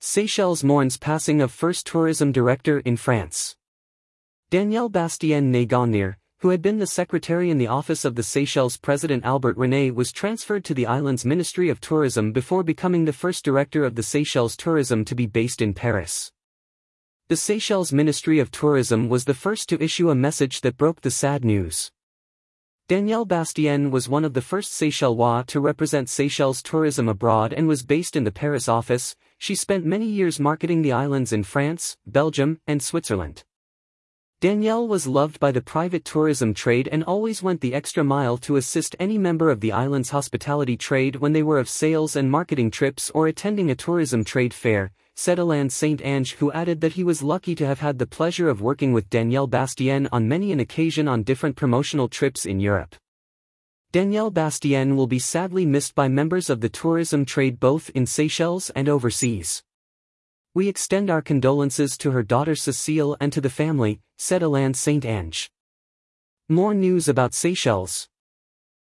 Seychelles mourns passing of first tourism director in France. Danielle Bastien Nagonir, who had been the secretary in the office of the Seychelles President Albert Rene was transferred to the island's Ministry of Tourism before becoming the first director of the Seychelles Tourism to be based in Paris. The Seychelles Ministry of Tourism was the first to issue a message that broke the sad news. Danielle Bastien was one of the first Seychellois to represent Seychelles tourism abroad and was based in the Paris office. She spent many years marketing the islands in France, Belgium, and Switzerland. Danielle was loved by the private tourism trade and always went the extra mile to assist any member of the island's hospitality trade when they were of sales and marketing trips or attending a tourism trade fair, said Alain Saint-Ange who added that he was lucky to have had the pleasure of working with Danielle Bastien on many an occasion on different promotional trips in Europe. Danielle Bastien will be sadly missed by members of the tourism trade both in Seychelles and overseas. We extend our condolences to her daughter Cecile and to the family, said Alain Saint-Ange. More news about Seychelles.